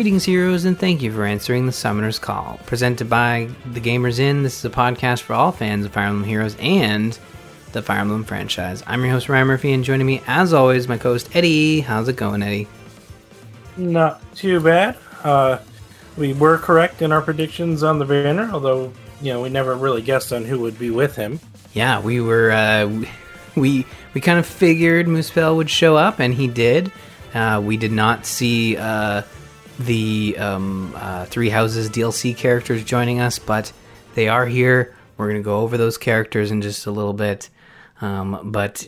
Greetings, heroes, and thank you for answering the Summoner's Call. Presented by The Gamers Inn, this is a podcast for all fans of Fire Emblem Heroes and the Fire Emblem franchise. I'm your host, Ryan Murphy, and joining me, as always, my co host, Eddie. How's it going, Eddie? Not too bad. Uh, we were correct in our predictions on the banner, although, you know, we never really guessed on who would be with him. Yeah, we were, uh, we, we kind of figured Muspel would show up, and he did. Uh, we did not see uh, the um, uh, Three Houses DLC characters joining us, but they are here. We're going to go over those characters in just a little bit. Um, but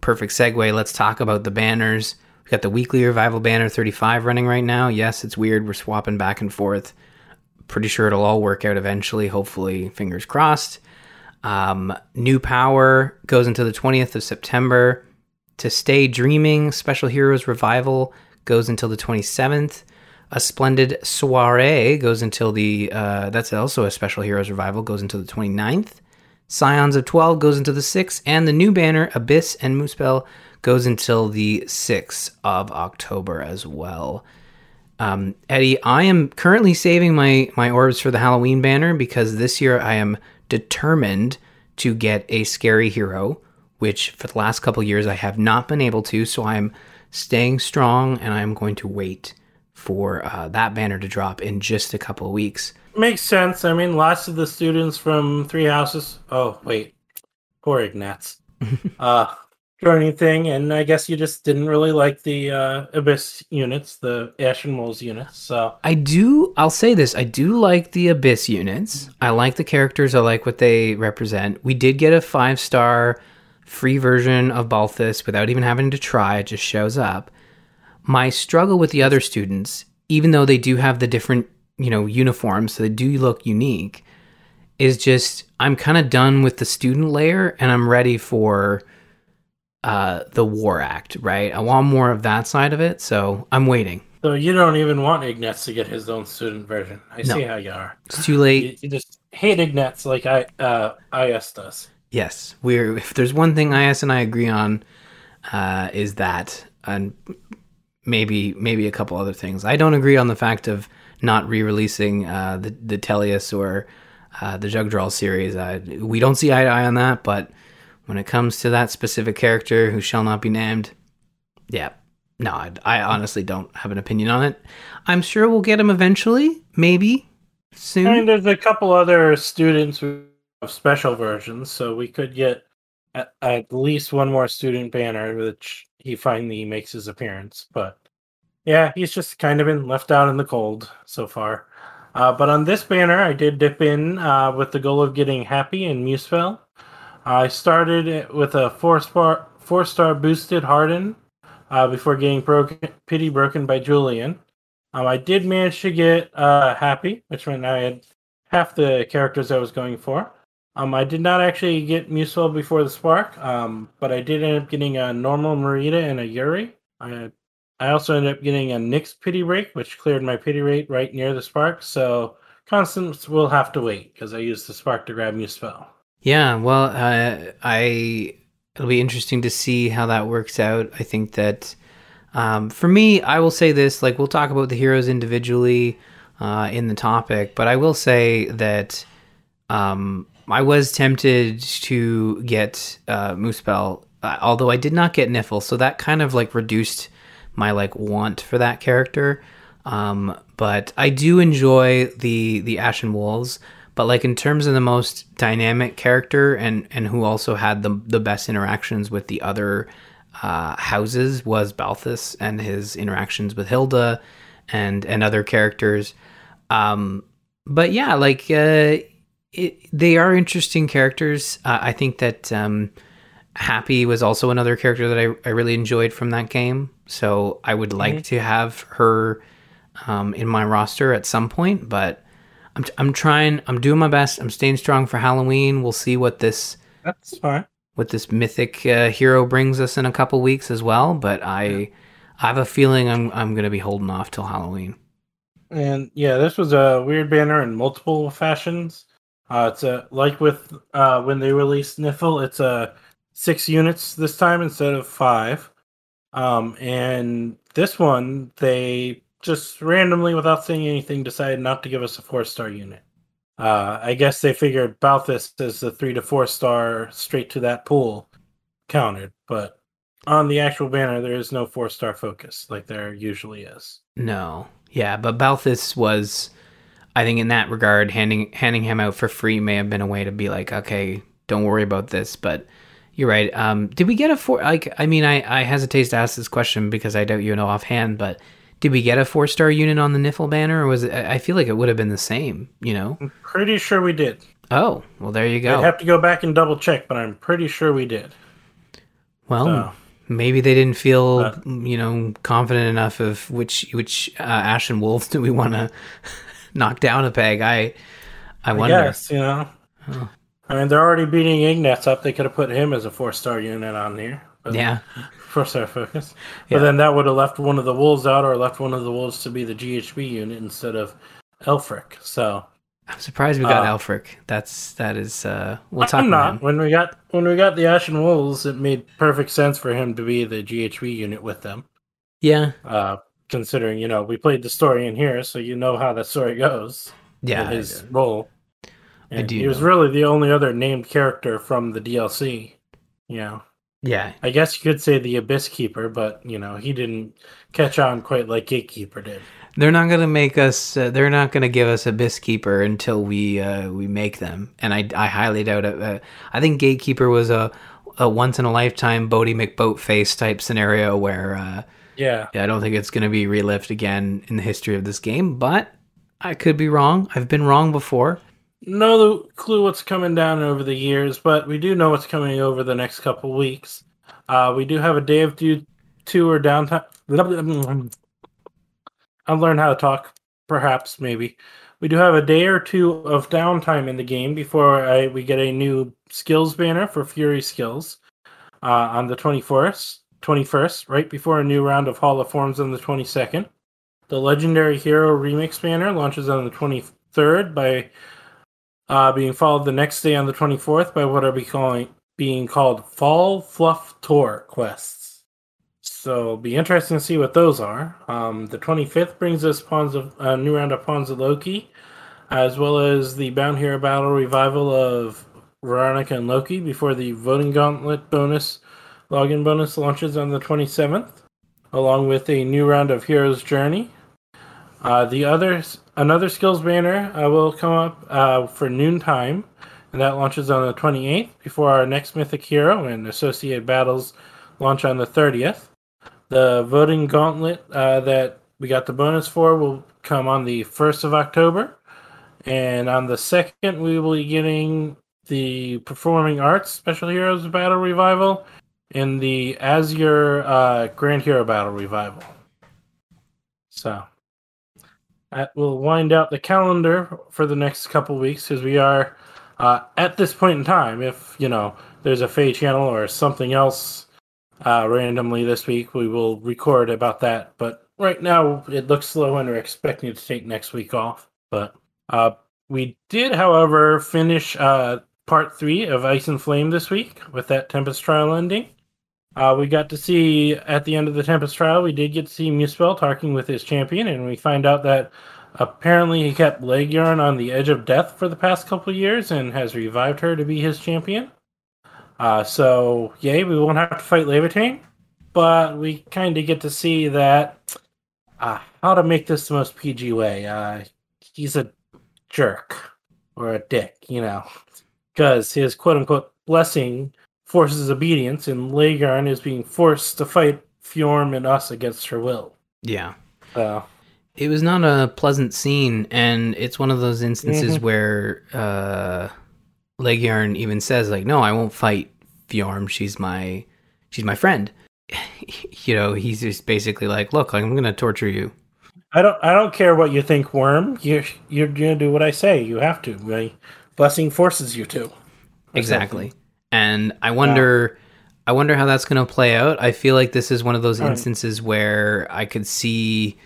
perfect segue. Let's talk about the banners. We've got the weekly revival banner 35 running right now. Yes, it's weird. We're swapping back and forth. Pretty sure it'll all work out eventually. Hopefully, fingers crossed. Um, new power goes until the 20th of September. To Stay Dreaming Special Heroes Revival goes until the 27th. A Splendid Soiree goes until the, uh, that's also a Special Heroes Revival, goes until the 29th. Scions of 12 goes into the 6th. And the new banner, Abyss and Muspel, goes until the 6th of October as well. Um, Eddie, I am currently saving my, my orbs for the Halloween banner because this year I am determined to get a scary hero which for the last couple years I have not been able to. So I'm staying strong and I'm going to wait for uh, that banner to drop in just a couple of weeks. Makes sense. I mean, lots of the students from Three Houses. Oh, wait. Poor Ignatz. uh, joining thing, and I guess you just didn't really like the uh, Abyss units, the Ashen Wolves units. So I do. I'll say this: I do like the Abyss units. I like the characters. I like what they represent. We did get a five star free version of Balthus without even having to try. It just shows up. My struggle with the other students, even though they do have the different, you know, uniforms, so they do look unique, is just I'm kind of done with the student layer and I'm ready for uh, the war act, right? I want more of that side of it, so I'm waiting. So you don't even want Ignatz to get his own student version. I no. see how you are. It's too late. You, you just hate Ignatz like I uh, IS does. Yes, we're. If there's one thing IS and I agree on, uh, is that, and maybe maybe a couple other things. I don't agree on the fact of not re-releasing uh, the the Tellius or uh, the Jugdral series. we don't see eye to eye on that, but when it comes to that specific character who shall not be named, yeah, no, I, I honestly don't have an opinion on it. I'm sure we'll get him eventually, maybe soon. I mean, there's a couple other students who of special versions, so we could get at, at, least one more student banner, which he finally makes his appearance. But yeah, he's just kind of been left out in the cold so far. Uh, but on this banner, I did dip in uh, with the goal of getting Hapi and Muspel. I started with a four star four star boosted Hardin uh, before getting broken pity broken by Julian. Um, I did manage to get uh, Hapi, which meant I had half the characters I was going for. Um, I did not actually get Muspel before the Spark, um, but I did end up getting a normal Mareeta and a Yuri. I I also ended up getting a Nyx pity break, which cleared my pity rate right near the Spark. So Constance will have to wait because I used the Spark to grab Muspel. Yeah, well, uh, I it'll be interesting to see how that works out. I think that um, for me, I will say this: like we'll talk about the heroes individually uh, in the topic, but I will say that um, I was tempted to get uh, uh, although I did not get Nifl, so that kind of like reduced my like want for that character. Um, but I do enjoy the the Ashen Wolves. But like in terms of the most dynamic character and and who also had the the best interactions with the other uh, houses was Balthus and his interactions with Hilda and and other characters. Um, but yeah, like uh, it, they are interesting characters. Uh, I think that um, Hapi was also another character that I, I really enjoyed from that game. So I would like mm-hmm. to have her um, in my roster at some point, but I'm, I'm trying, I'm doing my best. I'm staying strong for Halloween. We'll see what this. That's fine. What this mythic uh, hero brings us in a couple weeks as well, but I, yeah. I have a feeling I'm I'm going to be holding off till Halloween. And yeah, this was a weird banner in multiple fashions. Uh, it's a like with uh, when they released Nifl, it's a six units this time instead of five. Um, and this one they just randomly, without saying anything, decided not to give us a four star unit. Uh, I guess they figured Balthus is the three to four star straight to that pool counted, but on the actual banner, there is no four star focus like there usually is. No, yeah, but Balthus was, I think, in that regard, handing handing him out for free may have been a way to be like, okay, don't worry about this. But you're right. Um, did we get a four? Like, I mean, I I hesitate to ask this question because I doubt you know offhand, but did we get a four star unit on the Nifl banner, or was it? I feel like it would have been the same. You know. I'm pretty sure we did. Oh well, there you go. I'd have to go back and double check, but I'm pretty sure we did. Well, So- maybe they didn't feel, But- you know, confident enough of which which uh, Ashen Wolves do we want to knock down a peg. I I I wonder. guess, you know. I mean, they're already beating Ignatz up. They could have put him as a four star unit on here. But Yeah, Four star focus. Yeah. But then that would have left one of the wolves out or left one of the wolves to be the GHB unit instead of Aelfric. So I'm surprised we got Uh, Aelfric. That's that is. uh We'll talk I'm about not. him. When we got when we got the Ashen Wolves, it made perfect sense for him to be the GHB unit with them. Yeah, Uh considering, you know, we played the story in here, so you know how the story goes. yeah. his role. I do He was really the only other named character from the DLC. You know, Yeah, I guess you could say the Abyss Keeper, but you know, he didn't catch on quite like Gatekeeper did. they're not gonna make us. Uh, they're not gonna give us a Keeper until we uh, we make them, and I I highly doubt it. Uh, I think Gatekeeper was a a once in a lifetime Boaty McBoatface type scenario where. Yeah, Yeah, I don't think it's going to be relived again in the history of this game, but I could be wrong. I've been wrong before. no clue what's coming down over the years, but we do know what's coming over the next couple weeks. Uh, we do have a day of two, two or downtime. I'll learn how to talk, perhaps, maybe. We do have a day or two of downtime in the game before I, we get a new skills banner for Fury skills uh, on the 21st, 21st, right before a new round of Hall of Forms on the 22nd. The Legendary Hero Remix banner launches on the 23rd by uh, being followed the next day on the 24th by what are we calling being called Fall Fluff Tour quests. So it'll be interesting to see what those are. Um, the 25th brings us Pawns of a new round of Pawns of Loki, as well as the Bound Hero Battle revival of Veronica and Loki before the Voting Gauntlet bonus login bonus launches on the 27th, along with a new round of Hero's Journey. Uh, the other another skills banner uh, will come up uh, for noontime, and that launches on the 28th before our next mythic hero and associated battles launch on the 30th. The voting gauntlet uh, that we got the bonus for will come on the 1st of October, and on the 2nd we will be getting the performing arts special heroes battle revival and the Azure uh, Grand Hero Battle Revival. So that will wind out the calendar for the next couple weeks because we are uh, at this point in time. If you know there's a Feh Channel or something else uh, randomly this week, we will record about that. But right now it looks slow, and we're expecting to take next week off. But uh, we did, however, finish uh, part three of Ice and Flame this week with that Tempest trial ending. Uh, we got to see at the end of the Tempest trial, we did get to see Muspel talking with his champion, and we find out that apparently he kept Laegjarn on the edge of death for the past couple years and has revived her to be his champion. Uh, so, yay, we won't have to fight Laevatein, but we kind of get to see that uh, how to make this the most PG way. Uh, he's a jerk or a dick, you know, because his quote unquote blessing forces obedience, and Laegjarn is being forced to fight Fjorm and us against her will. Yeah. So, It was not a pleasant scene, and it's one of those instances Mhm. where uh, even says, like, no, I won't fight Fjorm. She's my, she's my friend. you know, he's just basically like, look, I'm going to torture you. I don't, I don't care what you think, Fjorm. You're, you're gonna do what I say. You have to. My blessing forces you to. Exactly. And I wonder I wonder how that's going to play out. I feel like this is one of those instances where I could see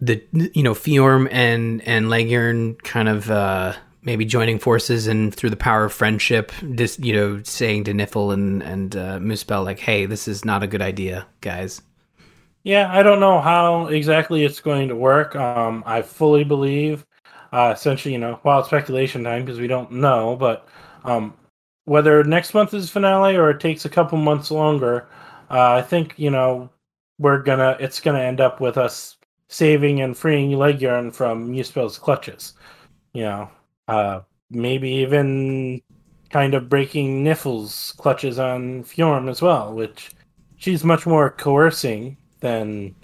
the you know Fjorm and and Laegjarn kind of uh maybe joining forces and through the power of friendship just you know saying to Nifl and and uh, Muspel like hey this is not a good idea guys Yeah, I don't know how exactly it's going to work. Um, I fully believe, uh, essentially, you know, wild speculation time because we don't know, but um, whether next month is finale or it takes a couple months longer, uh, I think you know we're gonna it's gonna end up with us saving and freeing Laegjarn from Muspel's clutches. You know, uh, maybe even kind of breaking Nifl's clutches on Fjorm as well, which she's much more coercing than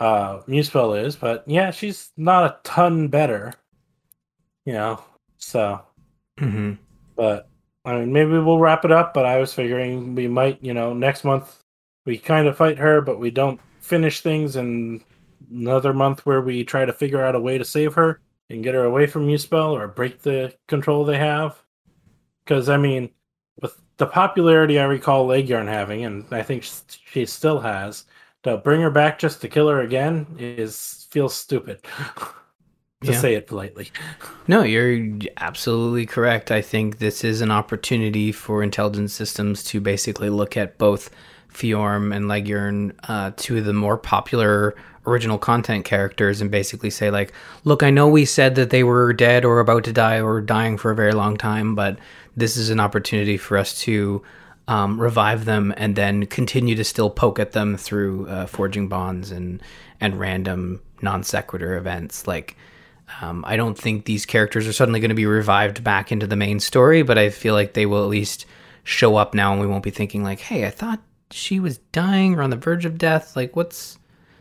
uh Muspel is, but yeah, she's not a ton better. You know, so Mm-hmm. but I mean maybe we'll wrap it up, but I was figuring we might, you know, next month we kind of fight her, but we don't finish things and another month where we try to figure out a way to save her and get her away from Muspel or break the control they have. Because I mean, with the popularity I recall Laegjarn having, and I think she still has, to bring her back just to kill her again is feels stupid. to Yeah. say it politely. No, you're absolutely correct. I think this is an opportunity for Intelligent Systems to basically look at both Fjorm and Laegjarn, uh, two of the more popular original content characters, and basically say, like, look, I know we said that they were dead or about to die or dying for a very long time, but this is an opportunity for us to um, revive them and then continue to still poke at them through uh, forging bonds and and random non sequitur events like. Um, I don't think these characters are suddenly going to be revived back into the main story, but I feel like they will at least show up now, and we won't be thinking like, "Hey, I thought she was dying or on the verge of death." Like, what's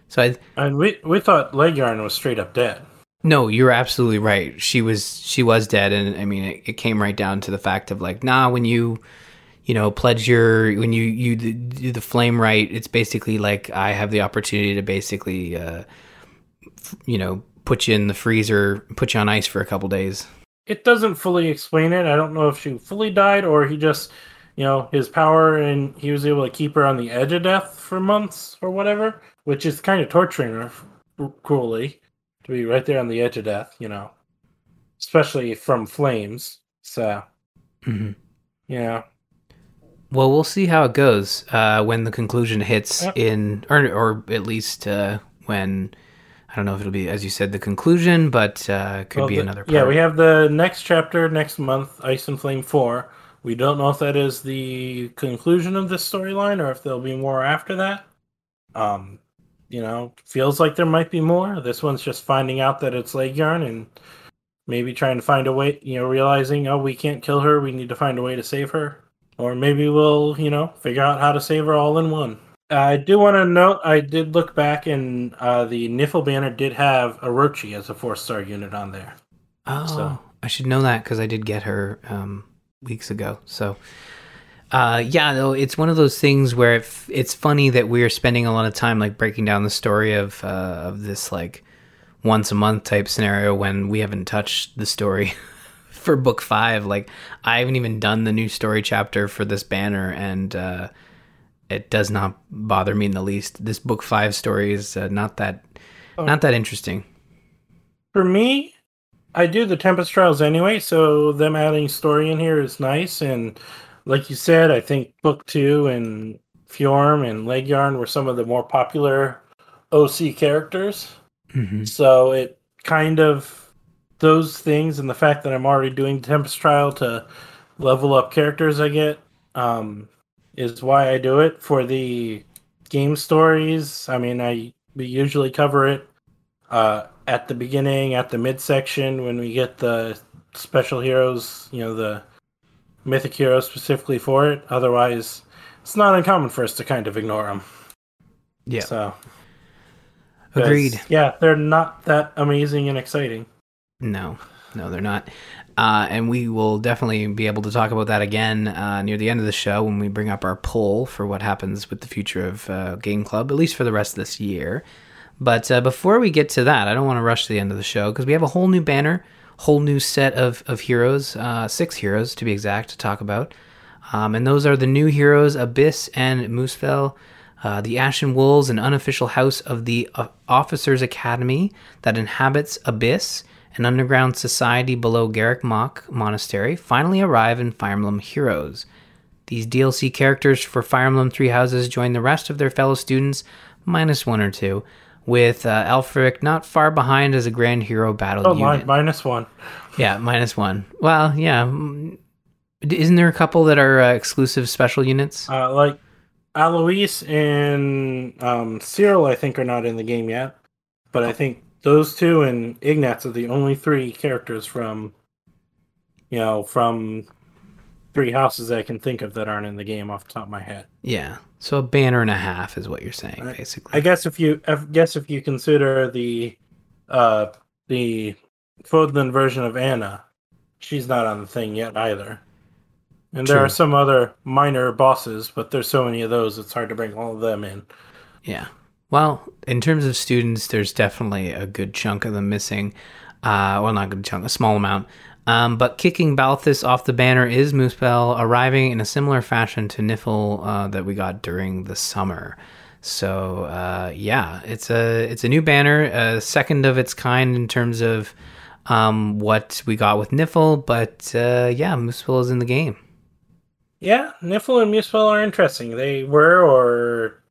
so? I And we we thought Laegjarn was straight up dead. no, you're absolutely right. She was she was dead, and I mean, it, it came right down to the fact of like, nah, when you you know pledge your when you you do the flame right, it's basically like I have the opportunity to basically uh, f- you know put you in the freezer, put you on ice for a couple days. It doesn't fully explain it. I don't know if she fully died or he just, you know, his power and he was able to keep her on the edge of death for months or whatever, which is kind of torturing her cruelly to be right there on the edge of death, you know, especially from flames. So, Mhm. yeah. Well, we'll see how it goes uh, when the conclusion hits Yep. in, or or at least uh, when I don't know if it'll be as you said the conclusion, but uh, could Well, be the- another. Part. Yeah, we have the next chapter next month, Ice and Flame 4. We don't know if that is the conclusion of this storyline or if there'll be more after that. Um, you know, feels like there might be more. This one's just finding out that it's Laegjarn and maybe trying to find a way, you know, realizing, oh, we can't kill her. We need to find a way to save her. Or maybe we'll, you know, figure out how to save her all in one. I do want to note, I did look back and uh, the Nifl banner did have Orochi as a four star unit on there. Oh, So- I should know that because I did get her um, weeks ago. So, uh, yeah, though it's one of those things where it f- it's funny that we're spending a lot of time like breaking down the story of uh, of this like once a month type scenario when we haven't touched the story for book five. Like I haven't even done the new story chapter for this banner, and uh, it does not bother me in the least. This book five story is uh, not that Oh. not that interesting. For me, I do the Tempest Trials anyway, so them adding story in here is nice. And like you said, I think Book Two and Fjorm and Laegjarn were some of the more popular OC characters. Mm-hmm. So it kind of those things and the fact that I'm already doing Tempest Trial to level up characters I get um, is why I do it. For the game stories, I mean, I we usually cover it uh, at the beginning, at the midsection when we get the special heroes, you know, the mythic heroes specifically for it. Otherwise, it's not uncommon for us to kind of ignore them. Yeah, So agreed. Yeah, they're not that amazing and exciting. No, no, they're not. Uh, and we will definitely be able to talk about that again uh, near the end of the show when we bring up our poll for what happens with the future of uh, Game Club, at least for the rest of this year. But uh, before we get to that, I don't want to rush to the end of the show because we have a whole new banner, whole new set of, of heroes, uh, six heroes to be exact, to talk about. Um, and those are the new heroes Abyss and Muspel, uh, the Ashen Wolves, an unofficial house of the uh, Officers Academy that inhabits Abyss, an underground society below Garreg Mach Monastery, finally arrive in Fire Emblem Heroes. These DLC characters for Fire Emblem Three Houses join the rest of their fellow students minus one or two, with uh, Aelfric not far behind as a grand hero battle Oh, unit. mi- minus one. Yeah, minus one. Well, yeah. mm, Isn't there a couple that are uh, exclusive special units? Uh, like Alois and um, Cyril, I think, are not in the game yet. But I think those two and Ignatz are the only three characters from, you know, from three houses I can think of that aren't in the game off the top of my head. Yeah. So a banner and a half is what you're saying, I- basically. I guess if you, I guess if you consider the, uh, the Fodlan version of Anna, she's not on the thing yet either. And there are some other minor bosses, but there's so many of those, it's hard to bring all of them in. Yeah. Well, in terms of students, there's definitely a good chunk of them missing. Uh, well, not a good chunk, a small amount. Um, but kicking Balthus off the banner is Muspel, arriving in a similar fashion to Nifl uh, that we got during the summer. So uh, yeah, it's a it's a new banner, a second of its kind in terms of um, what we got with Nifl. But uh, yeah, Muspel is in the game. Yeah, Nifl and Muspel are interesting. They were or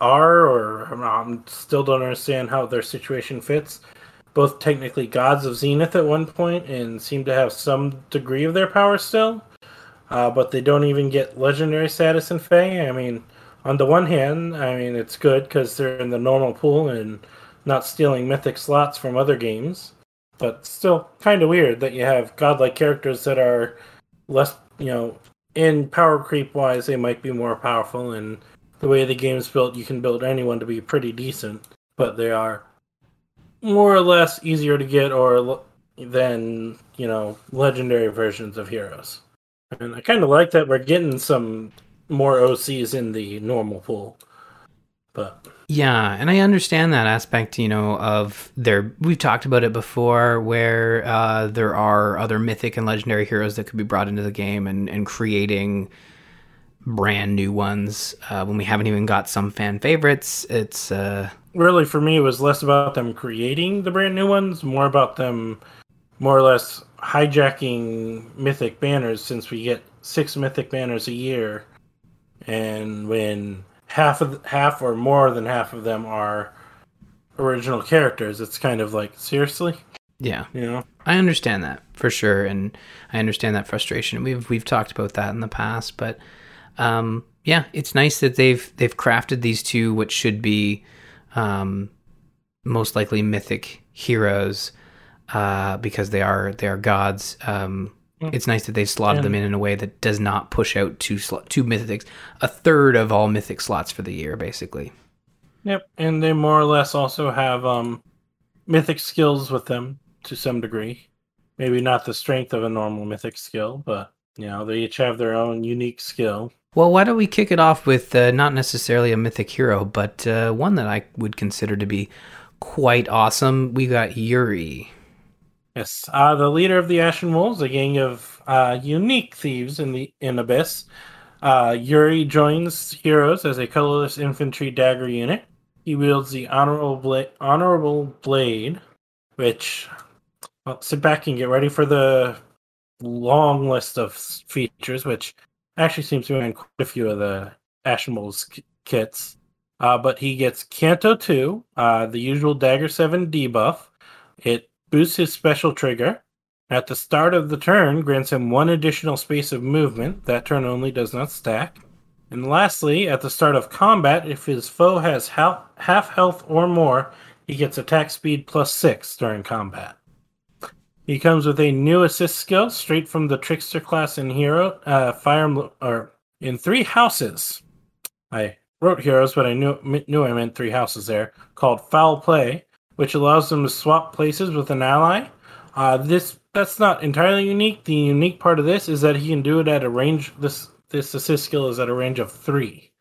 are or I'm still don't understand how their situation fits. Both technically gods of Zenith at one point and seem to have some degree of their power still, uh, but they don't even get legendary status in FEH. I mean, on the one hand, I mean it's good because they're in the normal pool and not stealing mythic slots from other games, but still kind of weird that you have godlike characters that are less, you know, in power creep wise, they might be more powerful, and the way the game's built, you can build anyone to be pretty decent, but they are more or less easier to get or than you know legendary versions of heroes. And I kind of like that we're getting some more OCs in the normal pool, but Yeah, and I understand that aspect, you know, of there. We've talked about it before, where uh, there are other mythic and legendary heroes that could be brought into the game, and and creating brand new ones uh, when we haven't even got some fan favorites. It's uh, really for me it was less about them creating the brand new ones more about them more or less hijacking mythic banners since we get six mythic banners a year and when half of half or more than half of them are original characters it's kind of like seriously yeah. you know I understand that for sure, and I understand that frustration. We've we've talked about that in the past, but um, yeah, it's nice that they've they've crafted these two, which should be um, most likely mythic heroes, uh, because they are they are gods. Um, it's nice that they've slotted them in in a way that does not push out two sl- two mythics, a third of all mythic slots for the year, basically. Yep, and they more or less also have um, mythic skills with them to some degree. Maybe not the strength of a normal mythic skill, but you know they each have their own unique skill. Well, why don't we kick it off with uh, not necessarily a mythic hero, but uh, one that I would consider to be quite awesome. We got Yuri. Yes, uh, the leader of the Ashen Wolves, a gang of uh, unique thieves in the in Abyss. Uh, Yuri joins heroes as a colorless infantry dagger unit. He wields the honorable blade, honorable blade, which well, sit back and get ready for the long list of features, which actually seems to be in quite a few of the Ashen k- kits. Uh, but he gets Canto 2, uh, the usual Dagger 7 debuff. It boosts his special trigger. At the start of the turn, grants him one additional space of movement. That turn only does not stack. And lastly, at the start of combat, if his foe has half, health or more, he gets attack speed plus six during combat. He comes with a new assist skill straight from the trickster class in hero uh, fire or in three houses. I wrote heroes, but I knew knew I meant three houses there. Called foul play, which allows them to swap places with an ally. Uh, this that's not entirely unique. The unique part of this is that he can do it at a range. This this assist skill is at a range of three,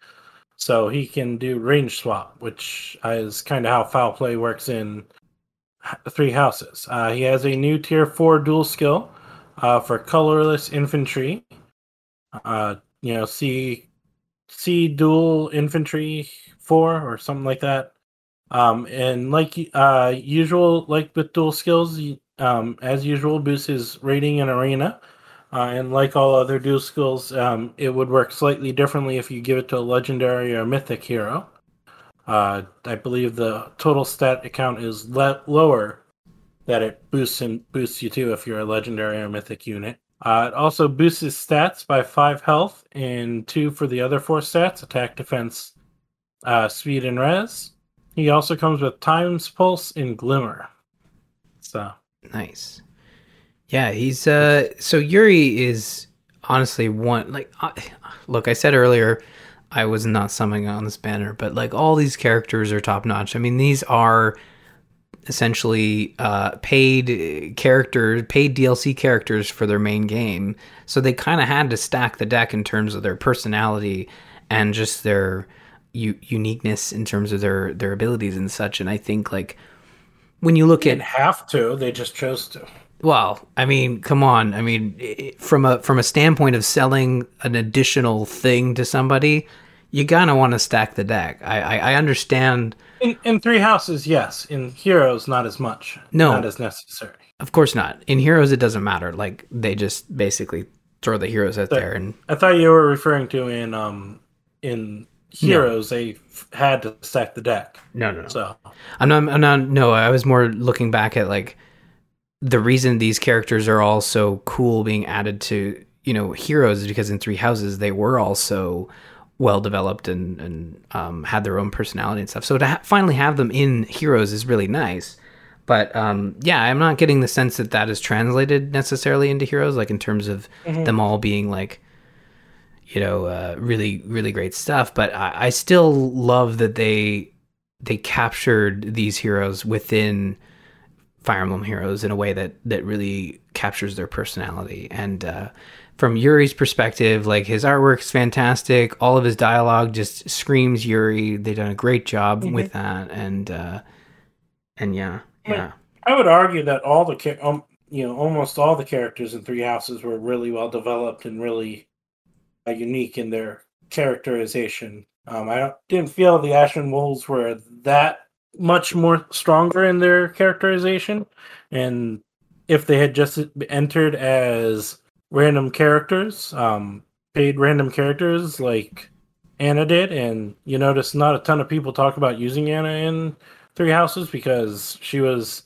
so he can do range swap, which is kind of how foul play works in three houses. Uh, he has a new tier four dual skill uh, for colorless infantry. Uh, you know, see see dual infantry four or something like that. Um, and like uh, usual, like with dual skills, um, as usual, boosts his rating in arena. Uh, and like all other dual skills, um, it would work slightly differently if you give it to a legendary or mythic hero. Uh, I believe the total stat account is le- lower that it boosts and boosts you to if you're a legendary or mythic unit. Uh, it also boosts his stats by five health and two for the other four stats attack, defense, uh, speed, and res. He also comes with Time's Pulse and Glimmer. So nice. Yeah, he's uh so Yuri is honestly one like look, I said earlier I was not summing on this banner, but like all these characters are top notch. I mean, these are essentially uh, paid characters, paid DLC characters for their main game. So they kind of had to stack the deck in terms of their personality and just their u- uniqueness in terms of their their abilities and such. And I think like when you look they at have to, they just chose to. Well, I mean, come on. I mean, from a from a standpoint of selling an additional thing to somebody, you kind of want to stack the deck. I, I, I understand. In, in three houses, yes. In heroes, not as much. No, not as necessary. Of course not. In heroes, it doesn't matter. Like they just basically throw the heroes out there, and I thought you were referring to in um in heroes they f- had to stack the deck. no, no, no. So I'm not. I'm not. No, I was more looking back at like the reason these characters are all so cool being added to you know heroes is because in Three Houses they were also well developed and and um, had their own personality and stuff. So to ha- finally have them in heroes is really nice. But um, yeah, I'm not getting the sense that that is translated necessarily into heroes, like in terms of them all being like you know uh, really really great stuff. But I, I still love that they they captured these heroes within Fire Emblem Heroes in a way that that really captures their personality. And uh, from Yuri's perspective, like his artwork's fantastic. All of his dialogue just screams Yuri. They've done a great job with that. And uh, and yeah, yeah, I would argue that all the um, you know almost all the characters in Three Houses were really well developed and really uh, unique in their characterization. Um, I don't, didn't feel the Ashen Wolves were that much more stronger in their characterization, and if they had just entered as random characters, um, paid random characters like Anna did, and you notice not a ton of people talk about using Anna in Three Houses because she was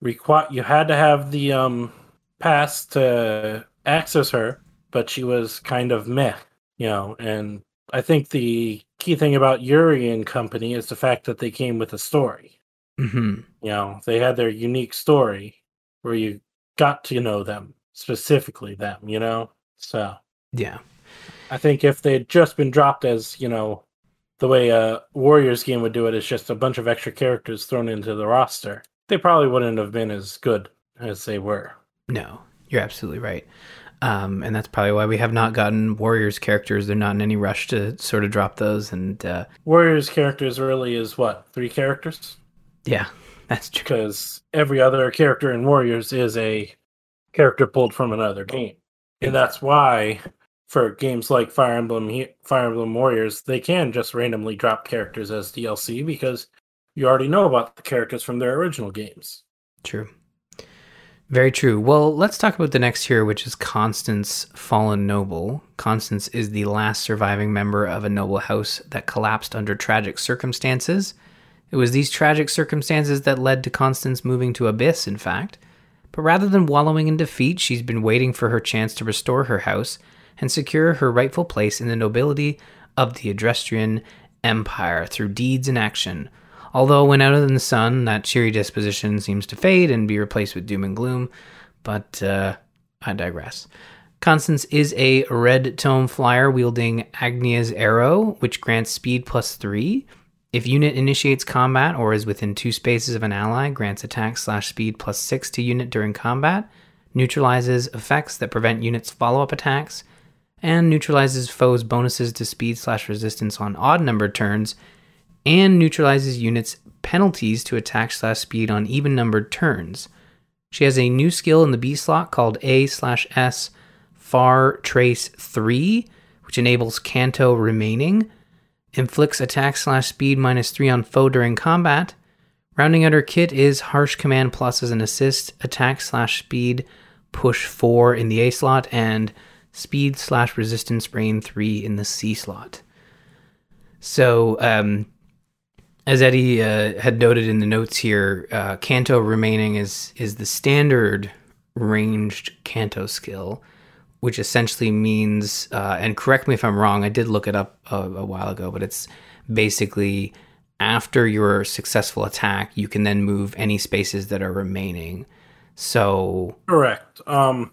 required. You had to have the um pass to access her, but she was kind of meh, you know. And I think the key thing about Yuri and Company is the fact that they came with a story. hmm You know, they had their unique story where you got to know them specifically them. You know, so yeah, I think if they'd just been dropped as, you know, the way a Warriors game would do it is just a bunch of extra characters thrown into the roster, they probably wouldn't have been as good as they were. no, you're absolutely right. Um, and that's probably why we have not gotten Warriors characters. They're not in any rush to sort of drop those. And uh, Warriors characters really is what, three characters? yeah, that's true. Because every other character in Warriors is a character pulled from another game. And that's why for games like Fire Emblem Fire Emblem Warriors, they can just randomly drop characters as DLC because you already know about the characters from their original games. True. Very true. Well, let's talk about the next hero, which is Constance Fallen Noble. Constance is the last surviving member of a noble house that collapsed under tragic circumstances. It was these tragic circumstances that led to Constance moving to Abyss, in fact. But rather than wallowing in defeat, she's been waiting for her chance to restore her house and secure her rightful place in the nobility of the Adrestian Empire through deeds and action. Although, when out in the sun, that cheery disposition seems to fade and be replaced with doom and gloom. But uh, I digress. Constance is a red tome flyer wielding Agnea's Arrow, which grants speed plus three. If unit initiates combat or is within two spaces of an ally, grants attack slash speed plus six to unit during combat, neutralizes effects that prevent units' follow up attacks, and neutralizes foes' bonuses to speed slash resistance on odd numbered turns, and neutralizes units' penalties to attack slash speed on even numbered turns. She has a new skill in the B slot called A slash S Far Trace 3, which enables Canto remaining, inflicts attack slash speed minus 3 on foe during combat. Rounding out her kit is Harsh Command Plus as an assist, attack slash speed push 4 in the A slot, and speed slash resistance brain 3 in the C slot. So, um, as Eddie uh, had noted in the notes here, uh, Canto remaining is is the standard ranged Canto skill, which essentially means, uh, and correct me if I'm wrong, I did look it up a, a while ago, but it's basically after your successful attack, you can then move any spaces that are remaining. So correct. Um,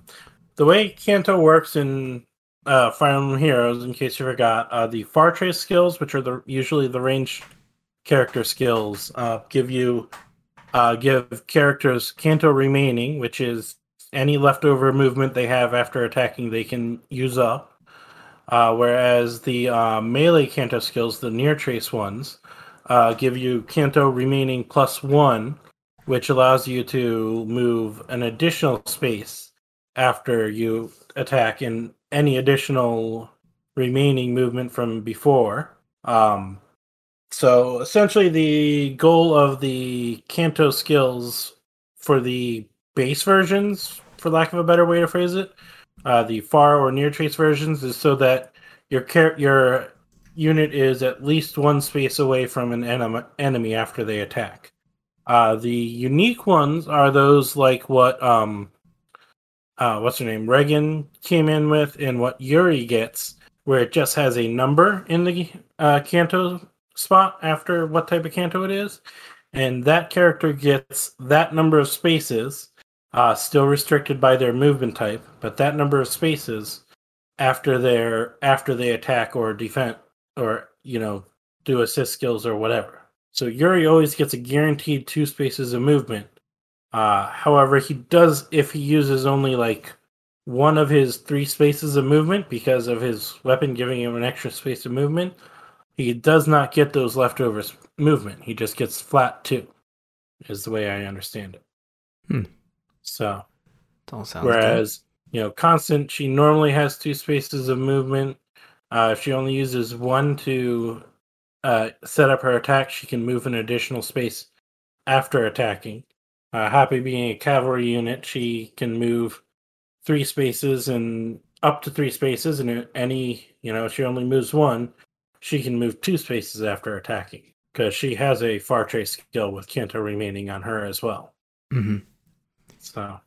the way Canto works in uh, Fire Emblem Heroes, in case you forgot, uh, the far trace skills, which are the usually the range character skills, uh, give you uh, give characters Canto remaining, which is any leftover movement they have after attacking, they can use up. Uh, whereas the uh, melee Canto skills, the near trace ones, uh, give you Canto remaining plus one, which allows you to move an additional space after you attack in any additional remaining movement from before. Um, so essentially, the goal of the Canto skills for the base versions, for lack of a better way to phrase it, uh, the far or near trace versions, is so that your car- your unit is at least one space away from an enemy enemy after they attack. Uh, the unique ones are those like what um, uh, what's her name Regan came in with, and what Yuri gets, where it just has a number in the uh, Canto spot after what type of Canto it is, and that character gets that number of spaces, uh, still restricted by their movement type, but that number of spaces after their after they attack or defend or you know do assist skills or whatever. So Yuri always gets a guaranteed two spaces of movement. Uh, however, he does if he uses only like one of his three spaces of movement because of his weapon giving him an extra space of movement. He does not get those leftovers movement. He just gets flat two, is the way I understand it. Hmm. So, all sounds whereas you know, Constance, she normally has two spaces of movement. Uh, if she only uses one to uh, set up her attack, she can move an additional space after attacking. Uh, Hapi being a cavalry unit, she can move three spaces and up to three spaces, and any you know, if she only moves one, she can move two spaces after attacking because she has a far trace skill with Canto remaining on her as well. Mm-hmm. So,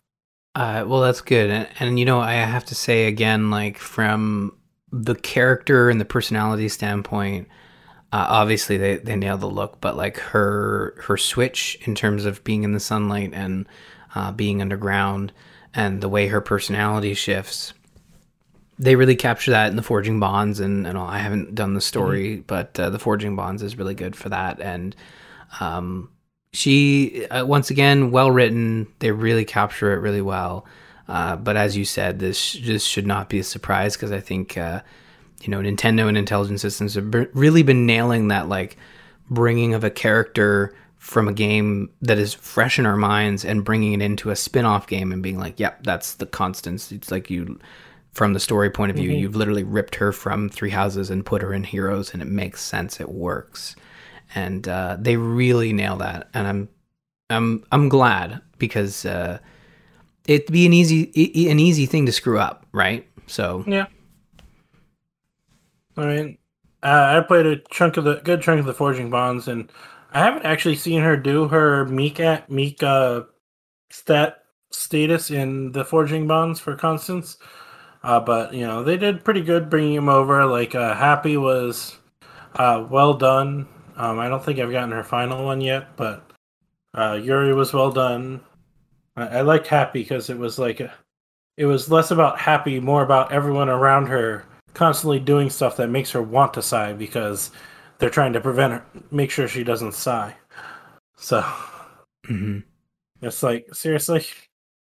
uh, well, that's good, and, and you know, I have to say again, like from the character and the personality standpoint, uh, obviously they they nailed the look, but like her her switch in terms of being in the sunlight and uh, being underground, and the way her personality shifts they really capture that in the forging bonds and, and all. i haven't done the story mm-hmm. but uh, the forging bonds is really good for that and um, she uh, once again well written they really capture it really well uh, but as you said this this should not be a surprise because i think uh, you know nintendo and intelligent systems have really been nailing that like bringing of a character from a game that is fresh in our minds and bringing it into a spin-off game and being like yep that's the Constance it's like you from the story point of view, mm-hmm. you've literally ripped her from Three Houses and put her in Heroes, and it makes sense. It works, and uh, they really nail that. And I'm, I'm, I'm glad because uh, it'd be an easy, an easy thing to screw up, right? So yeah. I mean, uh, I played a chunk of the good chunk of the Forging Bonds, and I haven't actually seen her do her Mika Mika stat status in the Forging Bonds for Constance. Uh, but you know they did pretty good bringing him over. Like uh, Hapi was uh, well done. Um, I don't think I've gotten her final one yet, but uh, Yuri was well done. I, I liked Hapi because it was like a, it was less about Hapi, more about everyone around her constantly doing stuff that makes her want to sigh because they're trying to prevent her, make sure she doesn't sigh. So mm-hmm. it's like seriously.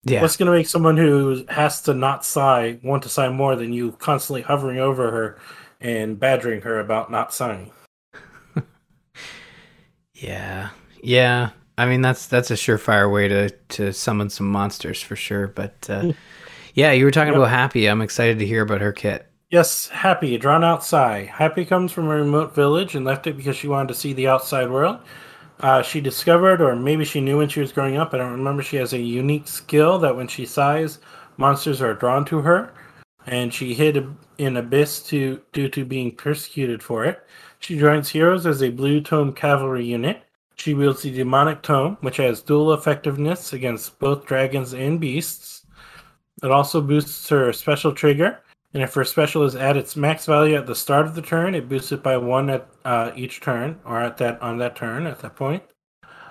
Yeah. What's going to make someone who has to not sigh want to sigh more than you constantly hovering over her and badgering her about not sighing? Yeah. Yeah. I mean that's that's a surefire way to to summon some monsters for sure, but uh, yeah, you were talking yep. about Hapi. I'm excited to hear about her kit. Yes, Hapi, drawn out sigh. Hapi comes from a remote village and left it because she wanted to see the outside world. Uh, she discovered, or maybe she knew when she was growing up, I don't remember, she has a unique skill that when she sighs, monsters are drawn to her. And she hid in abyss to due to being persecuted for it. She joins Heroes as a Blue Tome Cavalry unit. She wields the Demonic Tome, which has dual effectiveness against both dragons and beasts. It also boosts her special trigger, and if her special is at its max value at the start of the turn, it boosts it by one at uh, each turn, or at that on that turn at that point.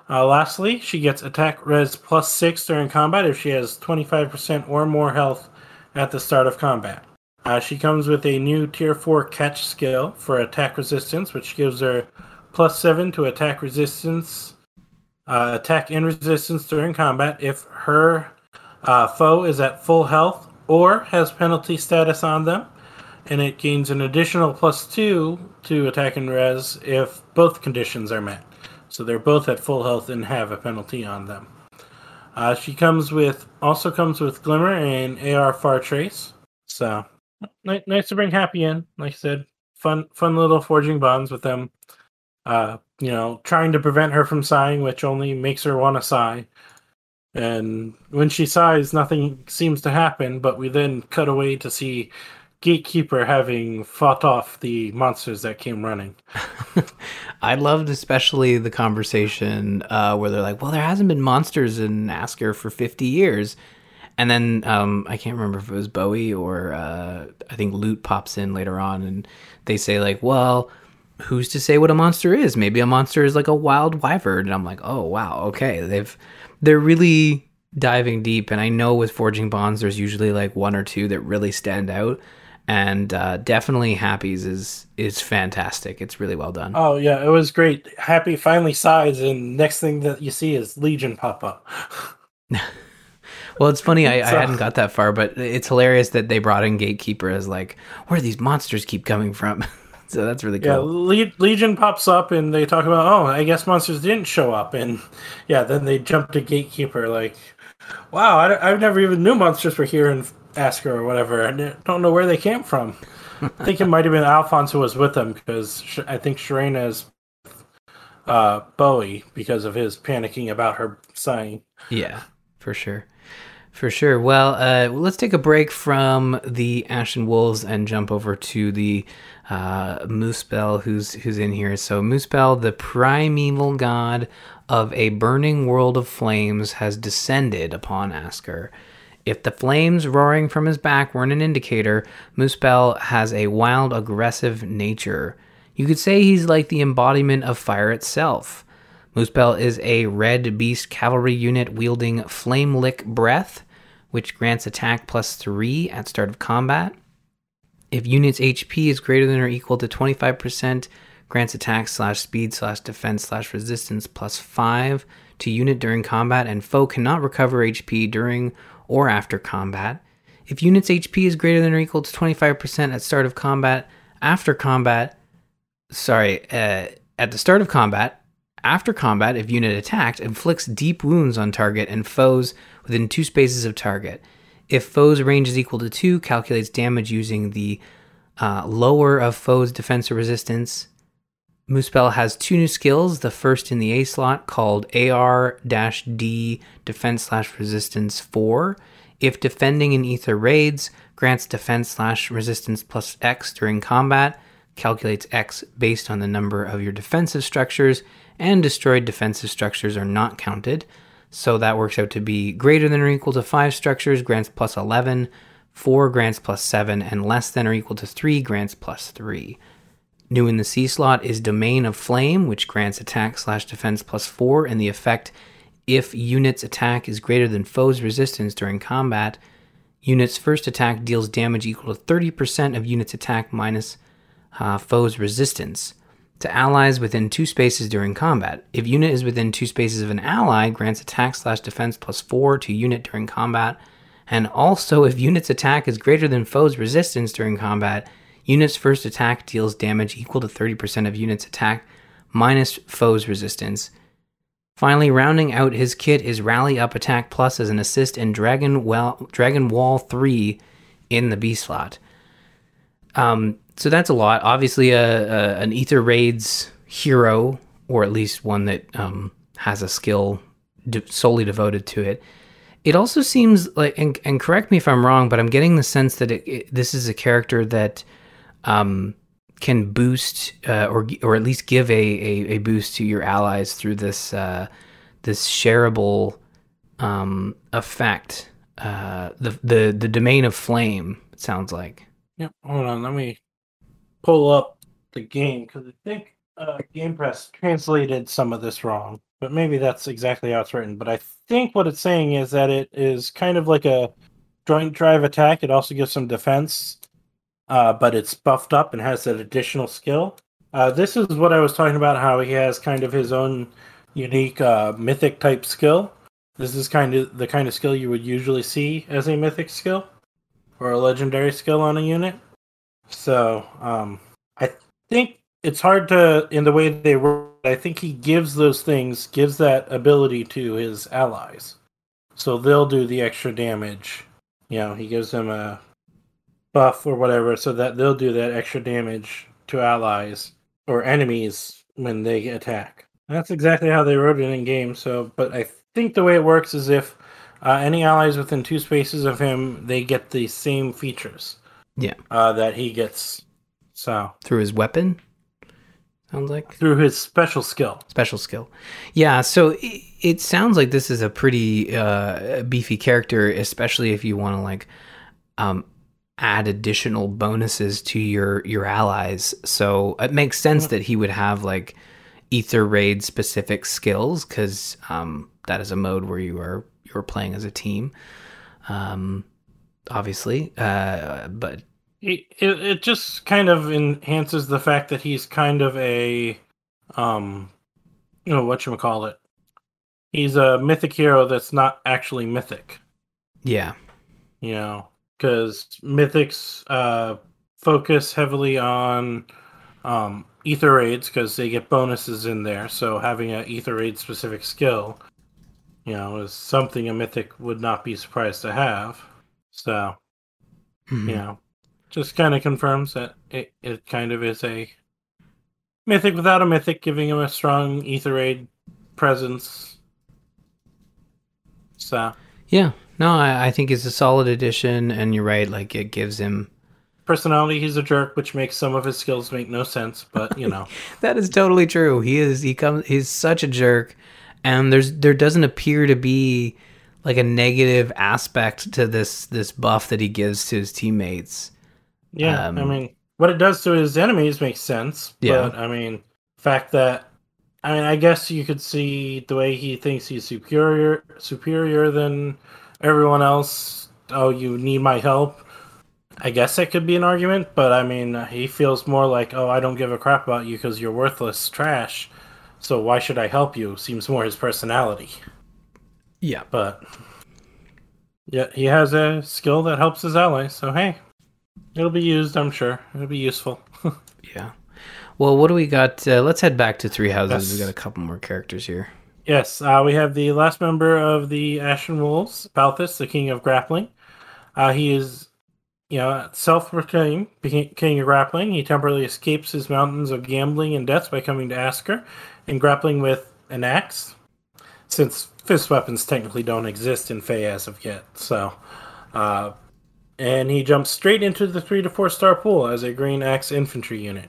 Uh, lastly, she gets attack res plus six during combat if she has 25% or more health at the start of combat. Uh, she comes with a new tier 4 catch skill for attack resistance, which gives her plus 7 to attack resistance, uh, attack and resistance during combat if her uh, foe is at full health or has penalty status on them. And it gains an additional plus 2 to attack and res if both conditions are met. So they're both at full health and have a penalty on them. Uh, she comes with also comes with Glimmer and AR Far Trace. So nice, to bring Hapi in. Like I said, fun fun little forging bonds with them. Uh, you know, trying to prevent her from sighing, which only makes her want to sigh. And when she sighs, nothing seems to happen. But we then cut away to see Gatekeeper having fought off the monsters that came running. I loved especially the conversation uh, where they're like, "Well, there hasn't been monsters in Askr for fifty years," and then um, I can't remember if it was Bowie or uh, I think Lute pops in later on, and they say like, "Well." Who's to say what a monster is? Maybe a monster is like a wild wyvern, and I'm like, oh wow, okay. They've they're really diving deep, and I know with forging bonds, there's usually like one or two that really stand out and uh, definitely Hapi's is is fantastic. It's really well done. Oh yeah, it was great. Hapi finally sighs, and next thing that you see is Legion pop up. well, it's funny. I, so, I, hadn't got that far, but it's hilarious that they brought in Gatekeeper as like, where these monsters keep coming from. so that's really cool. Yeah, Le- Legion pops up, and they talk about, oh, I guess monsters didn't show up, and yeah, then they jump to Gatekeeper, like, wow, I, I never even knew monsters were here in Askr or whatever. I don't know where they came from. I think it might have been Alphonse who was with them because I think Sharena is uh, Bowie because of his panicking about her sighing. Yeah, for sure. For sure. Well, uh, let's take a break from the Ashen Wolves and jump over to the uh, Muspel, who's who's in here. So Muspel, the primeval god of a burning world of flames, has descended upon Askr. If the flames roaring from his back weren't an indicator, Muspel has a wild, aggressive nature. You could say he's like the embodiment of fire itself. Muspel is a red beast cavalry unit wielding Flame Lick Breath, which grants attack plus 3 at start of combat. If unit's HP is greater than or equal to 25%, grants attack slash speed slash defense slash resistance plus 5 to unit during combat, and foe cannot recover HP during or after combat. If unit's HP is greater than or equal to 25% at start of combat, after combat, sorry, uh, at the start of combat, after combat, if unit attacked, inflicts deep wounds on target and foes within two spaces of target. If foe's range is equal to 2, calculates damage using the uh, lower of foe's defense or resistance. Muspel has two new skills. The first in the A slot called AR-D Defense slash Resistance 4. If defending in Aether raids, grants defense slash resistance plus X during combat, calculates X based on the number of your defensive structures, and destroyed defensive structures are not counted. So that works out to be greater than or equal to 5 structures, grants plus 11, 4 grants plus 7, and less than or equal to 3 grants plus 3. New in the C slot is Domain of Flame, which grants attack slash defense plus 4, and the effect if unit's attack is greater than foe's resistance during combat. Unit's first attack deals damage equal to 30% of unit's attack minus uh, foe's resistance. To allies within two spaces during combat. If unit is within two spaces of an ally, grants attack slash defense plus 4 to unit during combat. And also, if unit's attack is greater than foe's resistance during combat, Unit's first attack deals damage equal to 30% of unit's attack minus foe's resistance. Finally, rounding out his kit is Rally Up Attack Plus as an assist and Dragon, well, Dragon Wall 3 in the B slot. Um, so that's a lot. Obviously, a, a, an Aether Raids hero, or at least one that um, has a skill de- solely devoted to it. It also seems like, and, and, correct me if I'm wrong, but I'm getting the sense that it, it, this is a character that um, can boost uh, or or at least give a, a, a boost to your allies through this uh, this shareable um, effect. Uh, the the the domain of flame. Sounds like. Yep. Hold on. Let me pull up the game because I think uh, Game Press translated some of this wrong, but maybe that's exactly how it's written. But I think what it's saying is that it is kind of like a joint drive attack. It also gives some defense, uh, but it's buffed up and has that additional skill. Uh, this is what I was talking about. How he has kind of his own unique uh, mythic type skill. This is kind of the kind of skill you would usually see as a mythic skill or a legendary skill on a unit. So um, I think it's hard to in the way they work. I think he gives those things, gives that ability to his allies, so they'll do the extra damage. You know, he gives them a buff or whatever, so that they'll do that extra damage to allies or enemies when they attack. That's exactly how they wrote it in game. So, but I think the way it works is if uh, any allies within two spaces of him, they get the same features. Yeah. Uh, that he gets. So through his weapon. Sounds like through his special skill. Special skill. Yeah. So it, it sounds like this is a pretty uh, beefy character, especially if you want to like um, add additional bonuses to your your allies. So it makes sense that he would have like Aether raid specific skills because um, that is a mode where you are you're playing as a team. Um, obviously, uh, but it, it just kind of enhances the fact that he's kind of a um you know what you call it he's a mythic hero that's not actually mythic. Yeah. You know because mythics uh focus heavily on um Aether raids because they get bonuses in there. So having a Aether raid specific skill you know is something a mythic would not be surprised to have. So mm-hmm. you know just kind of confirms that it, it kind of is a mythic without a mythic, giving him a strong Aether raid presence. So yeah, no, I, I think it's a solid addition, and you're right. Like it gives him personality. He's a jerk, which makes some of his skills make no sense. But you know, that is totally true. He is. He comes. He's such a jerk, and there's there doesn't appear to be like a negative aspect to this this buff that he gives to his teammates. Yeah, um, I mean, what it does to his enemies makes sense. Yeah. But I mean, fact that I mean, I guess you could see the way he thinks he's superior superior than everyone else. Oh, you need my help. I guess that could be an argument, but I mean, he feels more like, "Oh, I don't give a crap about you because you're worthless trash." So why should I help you? Seems more his personality. Yeah, but yeah, he has a skill that helps his allies. So hey, It'll be used, I'm sure. It'll be useful. yeah. Well, what do we got? Uh, let's head back to Three Houses. Yes. We got a couple more characters here. Yes, uh, we have the last member of the Ashen Wolves, Balthus, the King of Grappling. Uh, he is, you know, self-proclaimed King of Grappling. He temporarily escapes his mountains of gambling and debts by coming to Askr and grappling with an axe, since fist weapons technically don't exist in FEH as of yet. So, uh, and he jumps straight into the three to four star pool as a Green Axe infantry unit.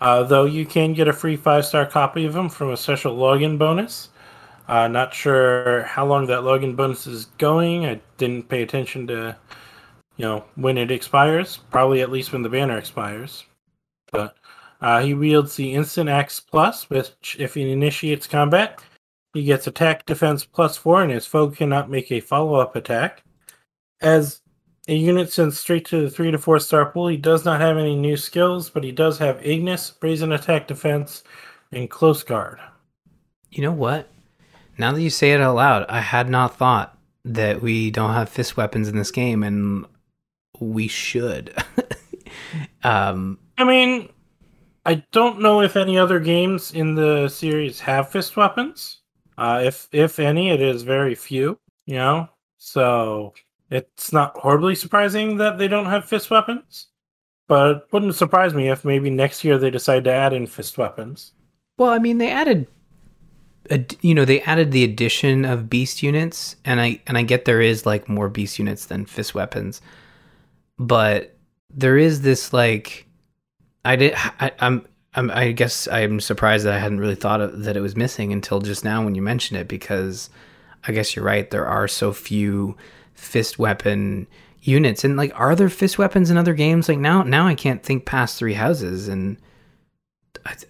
Uh, though you can get a free five star copy of him from a special login bonus. Uh, not sure how long that login bonus is going. I didn't pay attention to, you know, when it expires. Probably at least when the banner expires. But uh, he wields the Instant Axe Plus, which, if he initiates combat, he gets attack defense plus four, and his foe cannot make a follow up attack. As a unit sent straight to the three to four star pool. He does not have any new skills, but he does have Ignis, Brazen Attack Defense, and Close Guard. You know what? Now that you say it out loud, I had not thought that we don't have fist weapons in this game, and we should. um, I mean, I don't know if any other games in the series have fist weapons. Uh, if if any, it is very few. You know, so it's not horribly surprising that they don't have fist weapons, but it wouldn't surprise me if maybe next year they decide to add in fist weapons. Well, I mean, they added, you know, they added the addition of beast units, and I and I get there is like more beast units than fist weapons, but there is this like I did. I, I'm. I'm, I guess I'm surprised that I hadn't really thought of, that it was missing until just now when you mentioned it because I guess you're right. There are so few fist weapon units, and like, are there fist weapons in other games? Like now, now I can't think past three houses. And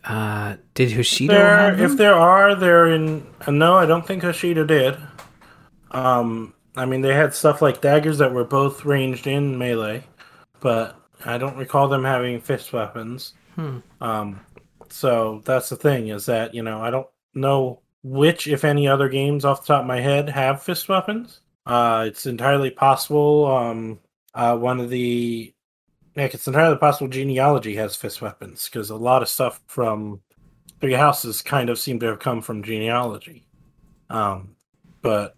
uh, did Hoshido There, if there are, they're in. Uh, no, I don't think Hoshido did. Um, I mean, they had stuff like daggers that were both ranged in melee, but I don't recall them having fist weapons. Hmm. Um, so that's the thing is that you know I don't know which, if any, other games off the top of my head have fist weapons. Uh, it's entirely possible. Um, uh, one of the Nick, it's entirely possible genealogy has fist weapons because a lot of stuff from Three Houses kind of seem to have come from genealogy. Um, but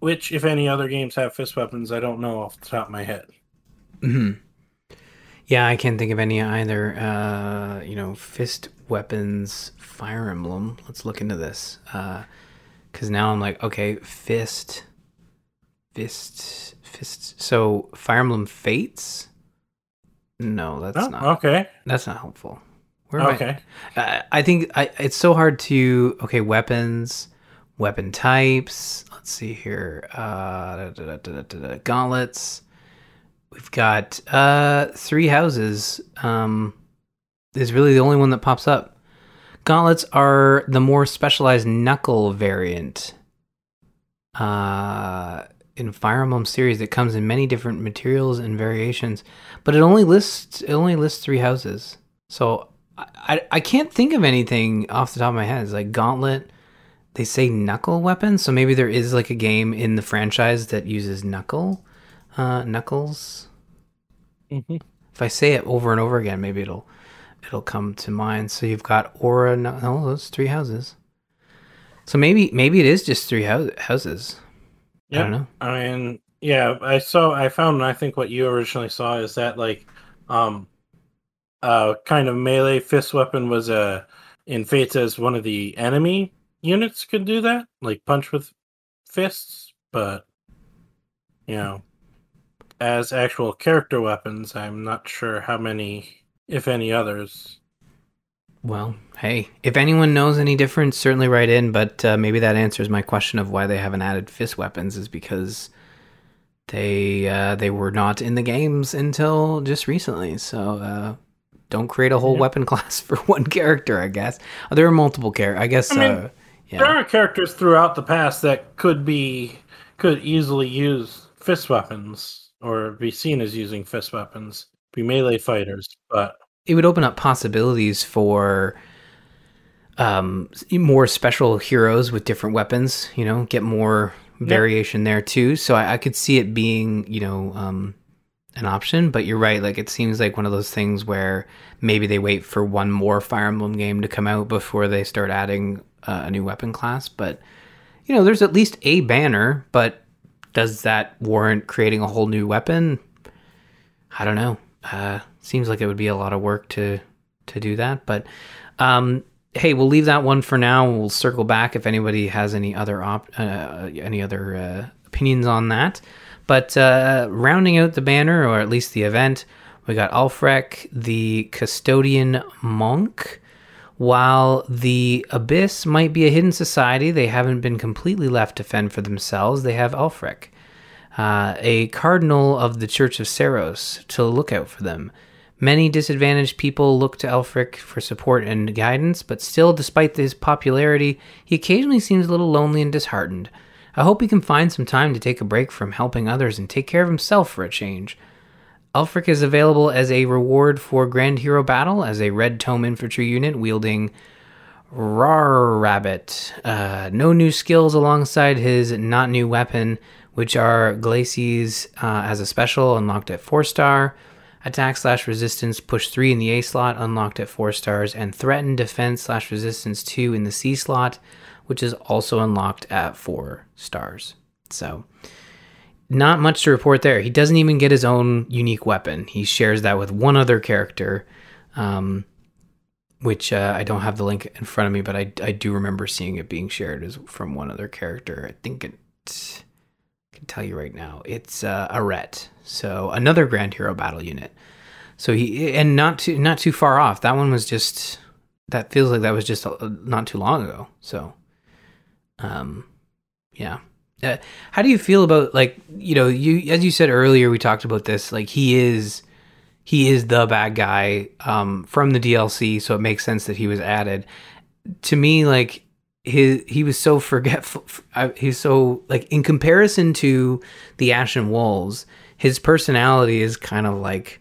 which, if any, other games have fist weapons, I don't know off the top of my head. hmm Yeah, I can't think of any either. Uh, you know, fist weapons, Fire Emblem. Let's look into this. Because now I'm like, okay, fist, fist, fist. So Fire Emblem Fates. No, that's Oh, not. okay, That's not helpful. Where am I- okay. I, think I, it's so hard to okay weapons, weapon types. Let's see here. Uh, da, da, da, da, da, da, gauntlets. We've got uh, three houses. Um, is really the only one that pops up. Gauntlets are the more specialized knuckle variant. Uh, in Fire Emblem series, it comes in many different materials and variations, but it only lists it only lists three houses. So I, I, can't think of anything off the top of my head. It's like Gauntlet. They say knuckle weapon, so maybe there is like a game in the franchise that uses knuckle, uh, knuckles. hmm If I say it over and over again, maybe it'll it'll come to mind. So you've got Aura. No, no, those three houses. So maybe maybe it is just three hou- houses. I don't know. I mean, yeah, I saw, I found, I think what you originally saw is that like, um, uh, kind of melee fist weapon was uh, in Fates as one of the enemy units could do that, like punch with fists, but you know, as actual character weapons, I'm not sure how many, if any, others. Well, hey, if anyone knows any difference, certainly write in. But uh, maybe that answers my question of why they haven't added fist weapons is because they uh, they were not in the games until just recently. So uh, don't create a whole Yeah. weapon class for one character. I guess oh, there are multiple characters. I guess. I mean, uh, There are characters throughout the past that could be could easily use fist weapons or be seen as using fist weapons, be melee fighters, but it would open up possibilities for um more special heroes with different weapons you know get more variation there too. So I, I could see it being you know um an option but you're right like it seems like one of those things where maybe they wait for one more fire emblem game to come out before they start adding uh, a new weapon class. But you know there's at least a banner but does that warrant creating a whole new weapon? I don't know. Uh, seems like it would be a lot of work to to do that, but um, hey, we'll leave that one for now. We'll circle back if anybody has any other op- uh, any other uh, opinions on that. But uh, rounding out the banner, or at least the event, we got Aelfric, the custodian monk. While the Abyss might be a hidden society, they haven't been completely left to fend for themselves. They have Aelfric uh, a cardinal of the Church of Seiros to look out for them. Many disadvantaged people look to Aelfric for support and guidance, but still, despite his popularity, he occasionally seems a little lonely and disheartened. I hope he can find some time to take a break from helping others and take care of himself for a change. Aelfric is available as a reward for Grand Hero Battle as a Red Tome infantry unit wielding Rar Rabbit. Uh, no new skills alongside his not new weapon, which are Glacies uh, as a special, unlocked at 4 star, attack slash resistance push 3 in the A slot, unlocked at 4 stars, and threaten defense slash resistance 2 in the C slot, which is also unlocked at 4 stars. So, not much to report there. He doesn't even get his own unique weapon. He shares that with one other character. Um, which uh, I don't have the link in front of me, but I, I do remember seeing it being shared as from one other character. I think it can tell you right now. It's uh, Aret, so another Grand Hero battle unit. So he and not too not too far off. That one was just that feels like that was just a, not too long ago. So, um, yeah. Uh, how do you feel about like you know you as you said earlier we talked about this like he is he is the bad guy um, from the DLC, so it makes sense that he was added. To me, like his he was so forgetful. He's so like in comparison to the Ashen Wolves, his personality is kind of like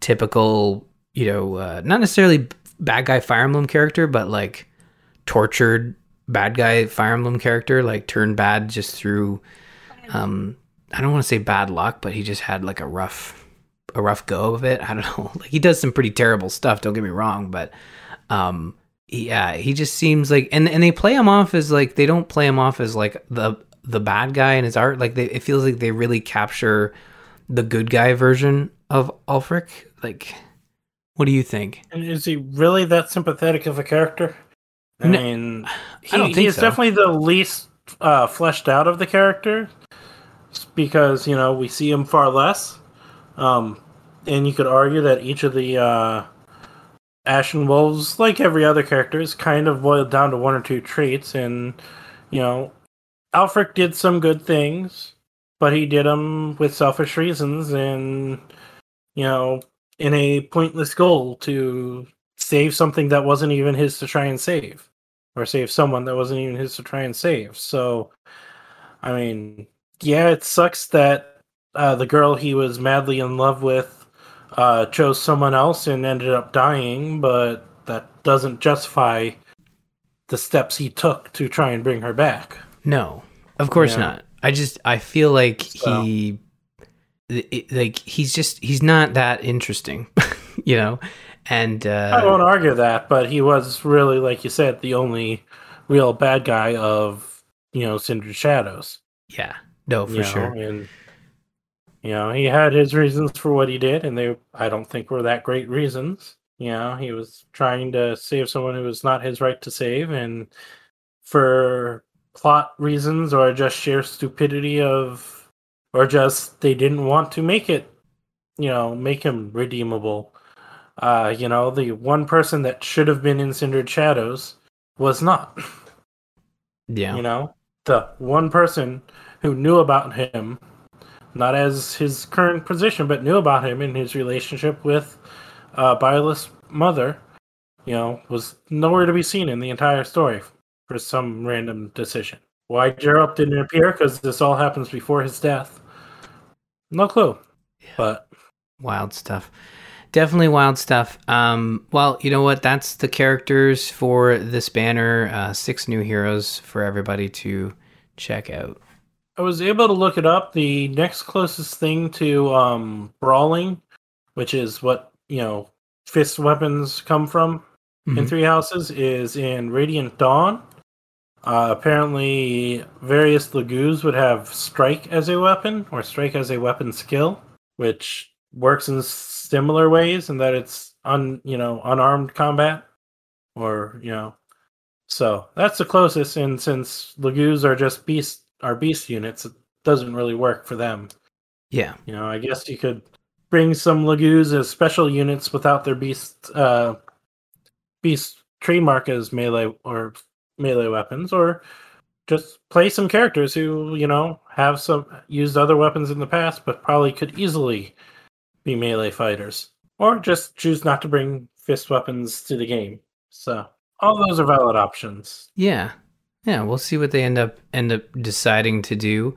typical, you know, uh, not necessarily bad guy Fire Emblem character, but like tortured bad guy Fire Emblem character, like turned bad just through. Um, I don't want to say bad luck, but he just had like a rough, a rough go of it. I don't know. Like he does some pretty terrible stuff. Don't get me wrong, but um, yeah, he just seems like, and and they play him off as like they don't play him off as like the the bad guy in his art. Like they, it feels like they really capture the good guy version of Aelfric. Like, what do you think? And is he really that sympathetic of a character? I No, mean, he, I don't think he is so. definitely the least uh, fleshed out of the character because you know we see him far less. Um, and you could argue that each of the uh, Ashen Wolves, like every other character, is kind of boiled down to one or two traits. And you know, Aelfric did some good things, but he did them with selfish reasons and you know in a pointless goal to save something that wasn't even his to try and save or save someone that wasn't even his to try and save so i mean yeah it sucks that uh, the girl he was madly in love with uh, chose someone else and ended up dying but that doesn't justify the steps he took to try and bring her back No, of course Yeah. not. I just I feel like So- he, like he's just he's not that interesting, you know. And I won't uh, argue that, but he was really, like you said, the only real bad guy of you know Cindered Shadows. yeah, no, for you know, sure. And you know, he had his reasons for what he did, and they I don't think were that great reasons. You know, he was trying to save someone who was not his right to save, and for plot reasons or just sheer stupidity of or just they didn't want to make it you know make him redeemable. Uh you know the one person that should have been in Cindered Shadows was not. Yeah, you know the one person who knew about him not as his current position but knew about him in his relationship with uh Byleth's mother you know was nowhere to be seen in the entire story for some random decision why Jeralt didn't appear because this all happens before his death no clue but wild stuff. Definitely wild stuff. Um, well, you know what? That's the characters for this banner. Uh, six new heroes for everybody to check out. I was able to look it up. The next closest thing to um, brawling, which is what you know, fist weapons come from in Mhm. Three Houses, is in Radiant Dawn. Uh, apparently, various Laguz would have strike as a weapon or strike as a weapon skill, which works in similar ways in that it's un you know unarmed combat, or you know. So that's the closest, and since Laguz are just beast are beast units, it doesn't really work for them. Yeah, You know, I guess you could bring some Laguz as special units without their beast uh beast trademark as melee or melee weapons, or just play some characters who, you know, have some used other weapons in the past but probably could easily be melee fighters. Or just choose not to bring fist weapons to the game. So all those are valid options. Yeah, yeah. We'll see what they end up end up deciding to do.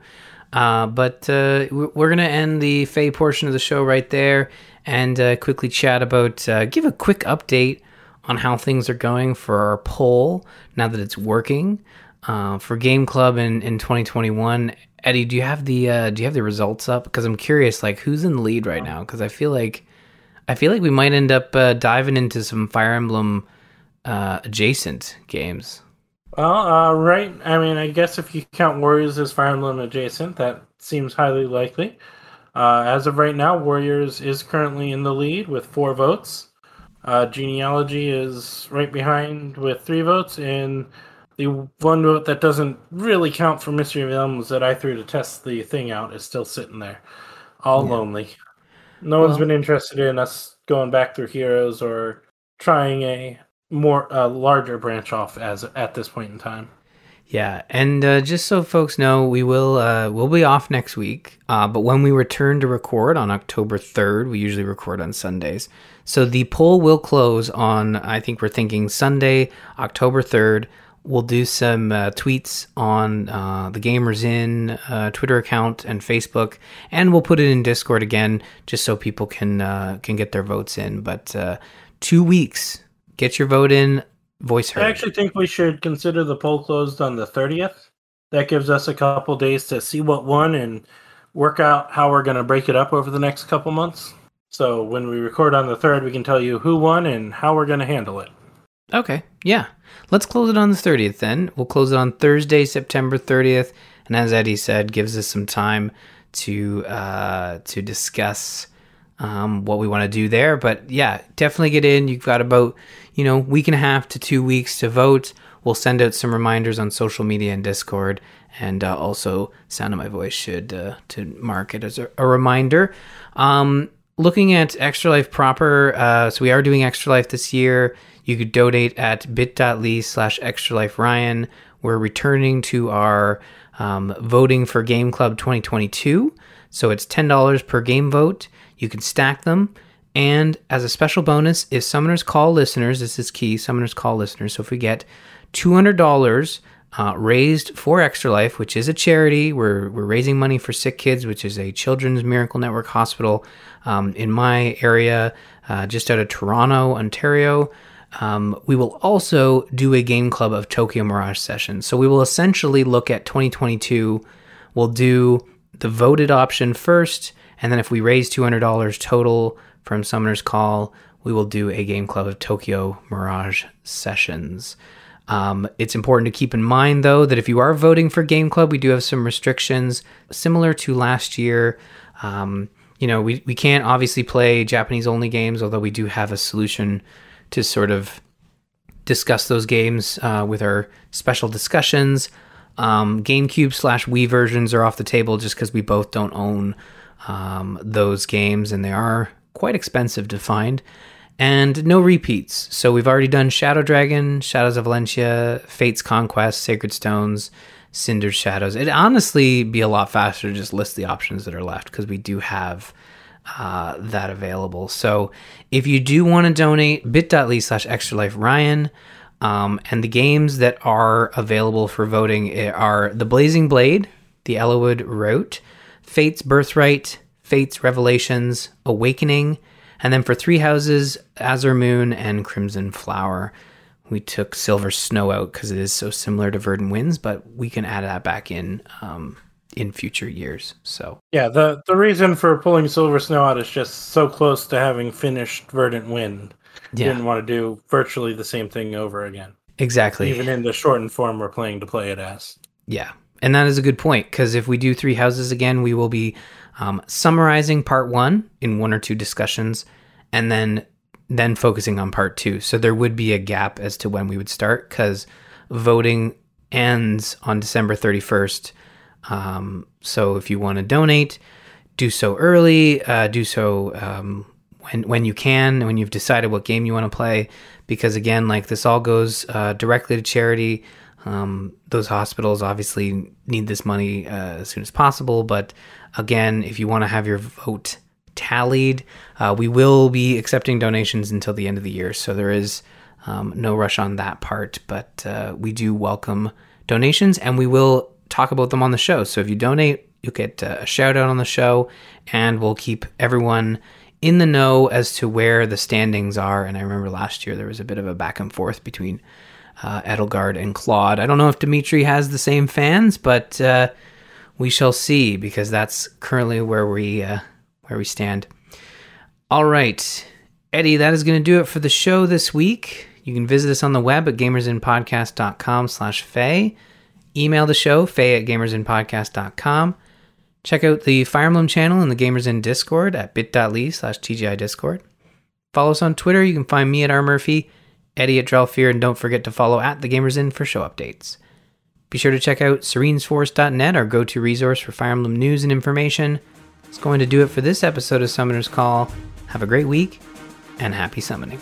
Uh, but uh, we- we're gonna end the FEH portion of the show right there, and uh, quickly chat about uh, give a quick update on how things are going for our poll now that it's working uh, for Game Club in in 2021. Eddie, do you have the uh, do you have the results up? Because I'm curious, like who's in the lead right now? Because I feel like I feel like we might end up diving into some Fire Emblem adjacent games. Well, uh, right. I mean, I guess if you count Warriors as Fire Emblem adjacent, that seems highly likely. Uh, as of right now, Warriors is currently in the lead with four votes. Uh, Genealogy is right behind with three votes, and the one vote that doesn't really count for Mystery of Elms that I threw to test the thing out is still sitting there, all Yeah. lonely. No one's been interested in us going back through heroes or trying a more uh, larger branch off as at this point in time. Yeah, and uh, just so folks know, we will uh, we'll be off next week. Uh, but when we return to record on October third, we usually record on Sundays. So the poll will close on I think we're thinking Sunday, October third. We'll do some uh, tweets on uh, the Gamers In uh, Twitter account and Facebook, and we'll put it in Discord again, just so people can uh, can get their votes in. But uh, two weeks, get your vote in. Voice heard. I actually think we should consider the poll closed on the 30th. That gives us a couple days to see what won and work out how we're going to break it up over the next couple months. So when we record on the 3rd, we can tell you who won and how we're going to handle it. Okay, yeah. Let's close it on the 30th then. We'll close it on Thursday, September 30th. And as Eddie said, gives us some time to uh, to discuss um, what we want to do there. But yeah, definitely get in. You've got about, you know, week and a half to two weeks to vote. We'll send out some reminders on social media and Discord. And uh, also, Sound of My Voice should uh, to mark it as a, a reminder. Um, looking at Extra Life proper, uh, so we are doing Extra Life this year. You could donate at bit.ly slash extra life Ryan. We're returning to our um, voting for Game Club 2022. So it's $10 per game vote. You can stack them. And as a special bonus, if Summoners Call listeners, this is key, Summoners Call listeners. So if we get $200 uh, raised for Extra Life, which is a charity, we're, we're raising money for Sick Kids, which is a Children's Miracle Network hospital um, in my area, uh, just out of Toronto, Ontario. Um, we will also do a game club of Tokyo Mirage sessions. So we will essentially look at 2022. We'll do the voted option first, and then if we raise $200 total from Summoner's Call, we will do a game club of Tokyo Mirage sessions. Um, it's important to keep in mind, though, that if you are voting for Game Club, we do have some restrictions similar to last year. Um, you know, we, we can't obviously play Japanese only games, although we do have a solution to sort of discuss those games uh, with our special discussions. Um, GameCube slash Wii versions are off the table just because we both don't own um, those games and they are quite expensive to find. And no repeats. So we've already done Shadow Dragon, Shadows of Valencia, Fate's Conquest, Sacred Stones, Cindered Shadows. It'd honestly be a lot faster to just list the options that are left because we do have uh, that available. So if you do want to donate, bit.ly slash extra life Ryan. Um, and the games that are available for voting are The Blazing Blade, The Eliwood Route, Fate's Birthright, Fate's Revelations, Awakening, and then for Three Houses, Azure Moon, and Crimson Flower. We took Silver Snow out because it is so similar to Verdant Winds, but we can add that back in um, in future years. So Yeah, the the reason for pulling Silver Snow out is just so close to having finished Verdant Wind. Yeah, Didn't want to do virtually the same thing over again. exactly. Even in the shortened form we're playing to play it as. Yeah, and that is a good point because if we do three houses again, we will be um, summarizing part one in one or two discussions, and then then focusing on part two. So there would be a gap as to when we would start because voting ends on December thirty first. Um, so if you want to donate, do so early. Uh, do so um, when when you can, and when you've decided what game you want to play. Because again, like this all goes uh, directly to charity. Um, those hospitals obviously need this money uh, as soon as possible. But again, if you want to have your vote tallied, uh, we will be accepting donations until the end of the year. So there is um, no rush on that part. But uh, we do welcome donations and we will talk about them on the show. So if you donate, you'll get uh, a shout out on the show and we'll keep everyone in the know as to where the standings are. And I remember last year there was a bit of a back and forth between uh, Edelgard and Claude. I don't know if Dimitri has the same fans, but uh, we shall see because that's currently where we uh, where we stand. All right, Eddie, that is going to do it for the show this week. You can visit us on the web at gamersinpodcast.com slash FEH. Email the show, FEH at gamersinpodcast.com. Check out the Fire Emblem channel in the Gamers In Discord at bit.ly slash TGI Discord. Follow us on Twitter. You can find me at R. Murphy, Eddie at Drelfear, and don't forget to follow at the Gamers In for show updates. Be sure to check out serenesforest.net, our go to resource for Fire Emblem news and information. It's going to do it for this episode of Summoner's Call. Have a great week and happy summoning.